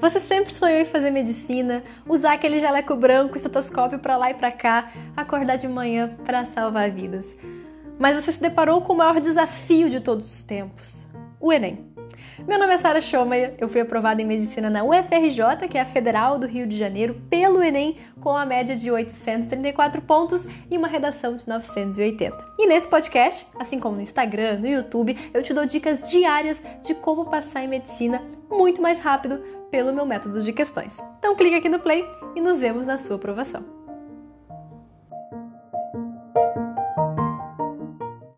Você sempre sonhou em fazer medicina, usar aquele jaleco branco, estetoscópio para lá e para cá, acordar de manhã para salvar vidas. Mas você se deparou com o maior desafio de todos os tempos: o Enem. Meu nome é Sara Schomeyer, eu fui aprovada em medicina na UFRJ, que é a Federal do Rio de Janeiro, pelo Enem, com a média de 834 pontos e uma redação de 980. E nesse podcast, assim como no Instagram, no YouTube, eu te dou dicas diárias de como passar em medicina muito mais rápido pelo meu método de questões. Então clique aqui no play e nos vemos na sua aprovação.